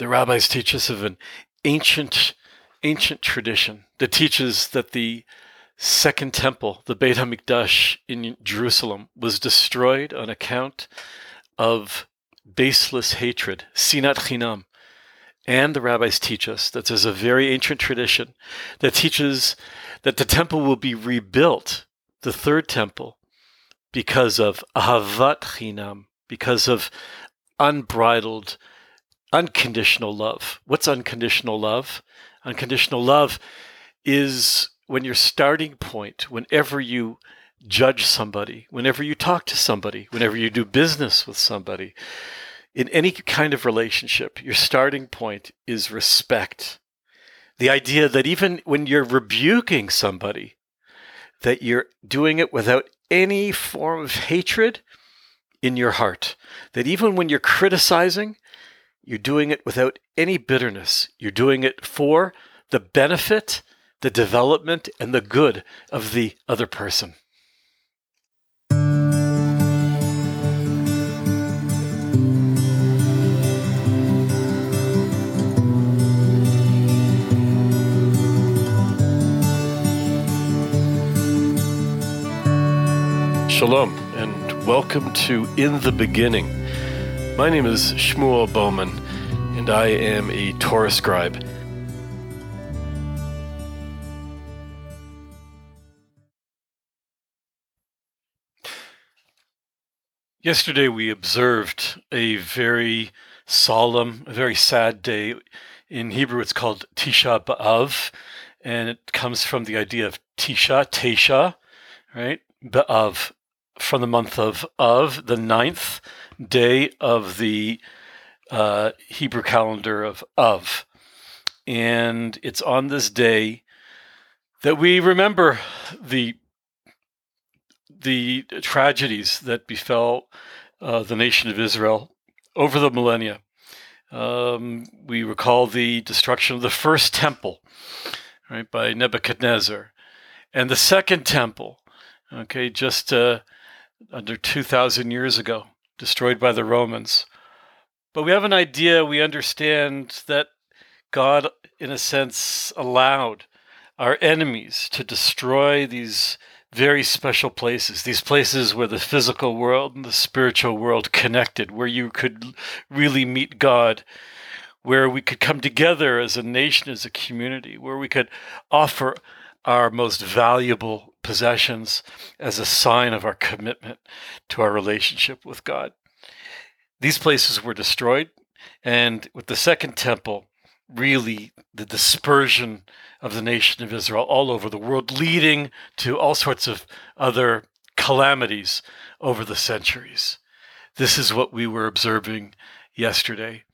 the rabbis teach us of an ancient, ancient tradition that teaches that the second temple, the Beit HaMikdash in Jerusalem, was destroyed on account of baseless hatred, sinat chinam. And the rabbis teach us that there's a very ancient tradition that teaches that the temple will be rebuilt, the third temple, because of ahavat chinam, because of unbridled, unconditional love. What's unconditional love? Unconditional love is when your starting point, whenever you judge somebody, whenever you talk to somebody, whenever you do business with somebody, in any kind of relationship, your starting point is respect. The idea that even when you're rebuking somebody, that you're doing it without any form of hatred in your heart. That even when you're criticizing, you're doing it without any bitterness. You're doing it for the benefit, the development, and the good of the other person. Shalom, and welcome to In the Beginning. My name is Shmuel Bowman, and I am a Torah scribe. Yesterday, we observed a very solemn, a very sad day. In Hebrew, it's called Tisha B'Av, and it comes from the idea of Tisha, Tesha, right? B'Av, from the month of of the ninth day of the uh, Hebrew calendar of of, and it's on this day that we remember the the tragedies that befell uh, the nation of Israel over the millennia. Um, we recall the destruction of the first temple, right, by Nebuchadnezzar, and the second temple, okay, just uh, under 2,000 years ago, destroyed by the Romans. But we have an idea, we understand that God, in a sense, allowed our enemies to destroy these very special places, these places where the physical world and the spiritual world connected, where you could really meet God, where we could come together as a nation, as a community, where we could offer our most valuable possessions as a sign of our commitment to our relationship with God. These places were destroyed, and with the Second Temple, really the dispersion of the nation of Israel all over the world, leading to all sorts of other calamities over the centuries. This is what we were observing yesterday.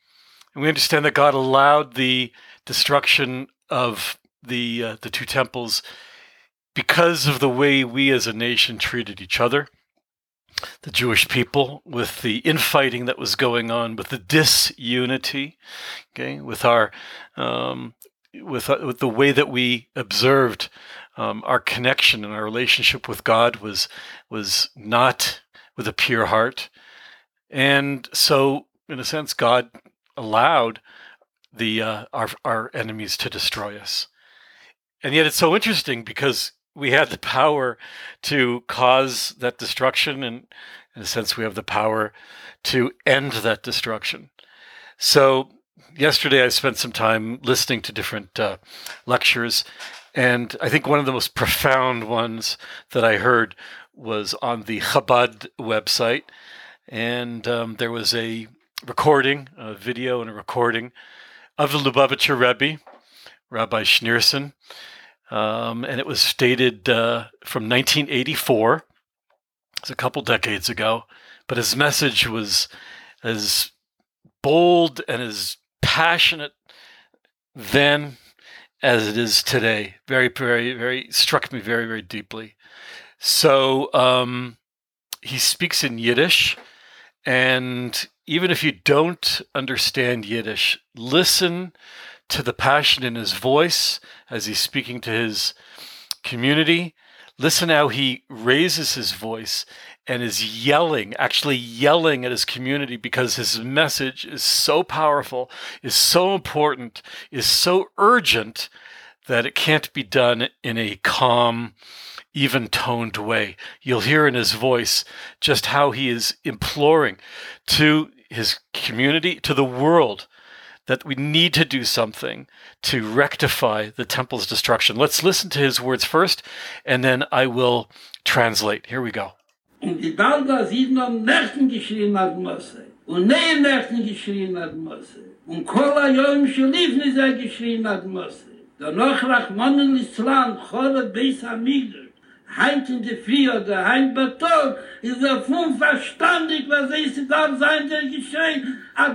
And we understand that God allowed the destruction of the uh, the two temples because of the way we as a nation treated each other the Jewish people with the infighting that was going on, with the disunity, okay, with our um, with uh, with the way that we observed um, our connection and our relationship with God was was not with a pure heart, and so in a sense, God allowed the uh, our our enemies to destroy us. And yet it's so interesting because we had the power to cause that destruction, and in a sense, we have the power to end that destruction. So, yesterday I spent some time listening to different uh, lectures, and I think one of the most profound ones that I heard was on the Chabad website, and um, there was a recording, a video, and a recording of the Lubavitcher Rebbe, Rabbi Schneerson. Um, and it was stated uh, from 1984. It's a couple decades ago, but his message was as bold and as passionate then as it is today. Very, very, very struck me very, very deeply. So um, he speaks in Yiddish, and even if you don't understand Yiddish, listen to the passion in his voice as he's speaking to his community. Listen how he raises his voice and is yelling, actually yelling at his community because his message is so powerful, is so important, is so urgent that it can't be done in a calm, even toned way. You'll hear in his voice just how he is imploring to his community, to the world, that we need to do something to rectify the temple's destruction. Let's listen to his words first, and then I will translate. Here we go. Heint in oder heint er verstandig, was da sein, der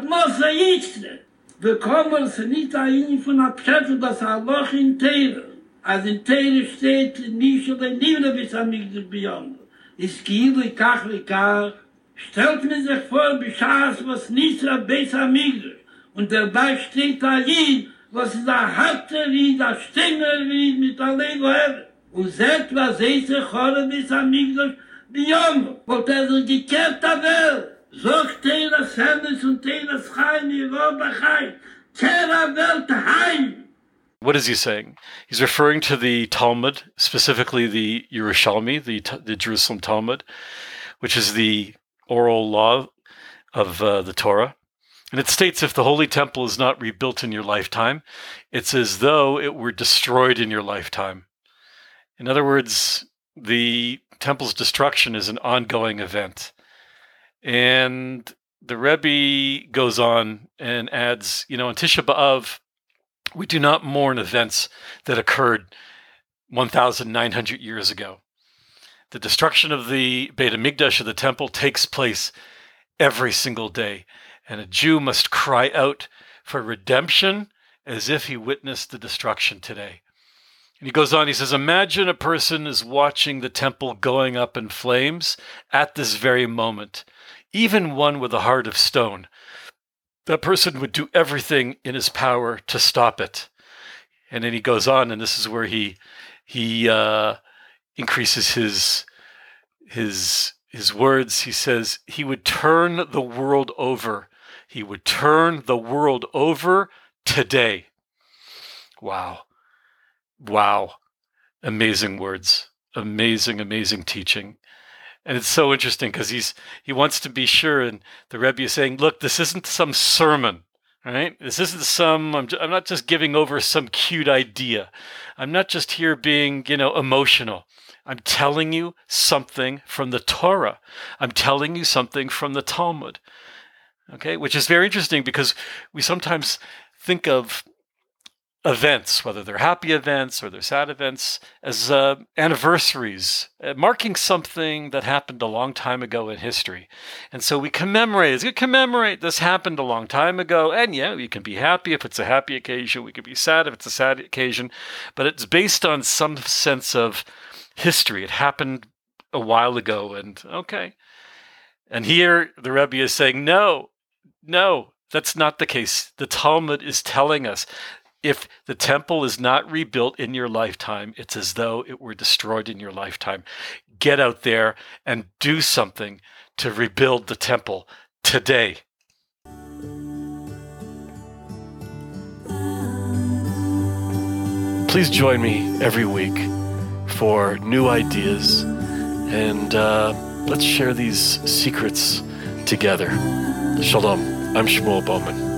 Mose Yitzre. Wir kommen es nicht ein von der Pschätze, dass er Loch in Teire, als in Teire steht, nicht oder wieder bis Amigdash beyond. Ist Kiel, ich kach, ich kach, stellt mir sich vor, beschaß, was nicht der Beis Amigdash. Und dabei steht da hin, was ist der harte wie der Stängel wie mit der Lego Hebe. Und seht, was ist der Chore bis am Migdosh Biyom. Und er ist gekehrt der Welt. What is he saying? He's referring to the Talmud, specifically the Yerushalmi, the, the Jerusalem Talmud, which is the oral law of uh, the Torah. And it states if the Holy Temple is not rebuilt in your lifetime, it's as though it were destroyed in your lifetime. In other words, the temple's destruction is an ongoing event. And the Rebbe goes on and adds, you know, in Tisha B'Av, we do not mourn events that occurred 1,900 years ago. The destruction of the Beit HaMikdash of the temple takes place every single day and a Jew must cry out for redemption as if he witnessed the destruction today. And he goes on, he says, Imagine a person is watching the temple going up in flames at this very moment, even one with a heart of stone. That person would do everything in his power to stop it. And then he goes on, and this is where he he uh, increases his his his words. He says he would turn the world over he would turn the world over today. Wow. Wow. Amazing words. Amazing, amazing teaching. And it's so interesting because he's he wants to be sure, and the Rebbe is saying, "Look, this isn't some sermon, right? This isn't some. I'm, I'm not just giving over some cute idea. I'm not just here being, you know, emotional. I'm telling you something from the Torah. I'm telling you something from the Talmud okay, which is very interesting because we sometimes think of events, whether they're happy events or they're sad events, as uh, anniversaries, uh, marking something that happened a long time ago in history. And so we commemorate, we commemorate this happened a long time ago. And yeah, we can be happy if it's a happy occasion, we can be sad if it's a sad occasion, but it's based on some sense of history. It happened a while ago, and okay. And here the Rebbe is saying, no, no, that's not the case. The Talmud is telling us if the temple is not rebuilt in your lifetime, it's as though it were destroyed in your lifetime. Get out there and do something to rebuild the temple today. Please join me every week for new ideas and uh, let's share these secrets together. Shalom. I'm Shmuel Bowman.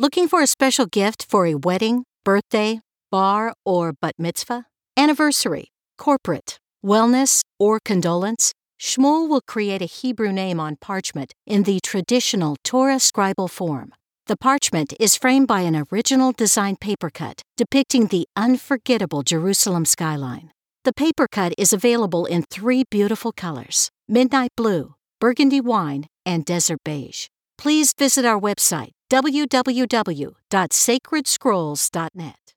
Looking for a special gift for a wedding, birthday, bar, or bat mitzvah? Anniversary, corporate, wellness, or condolence? Shmuel will create a Hebrew name on parchment in the traditional Torah scribal form. The parchment is framed by an original design paper cut depicting the unforgettable Jerusalem skyline. The paper cut is available in three beautiful colors midnight blue, burgundy wine, and desert beige. Please visit our website www.sacredscrolls.net.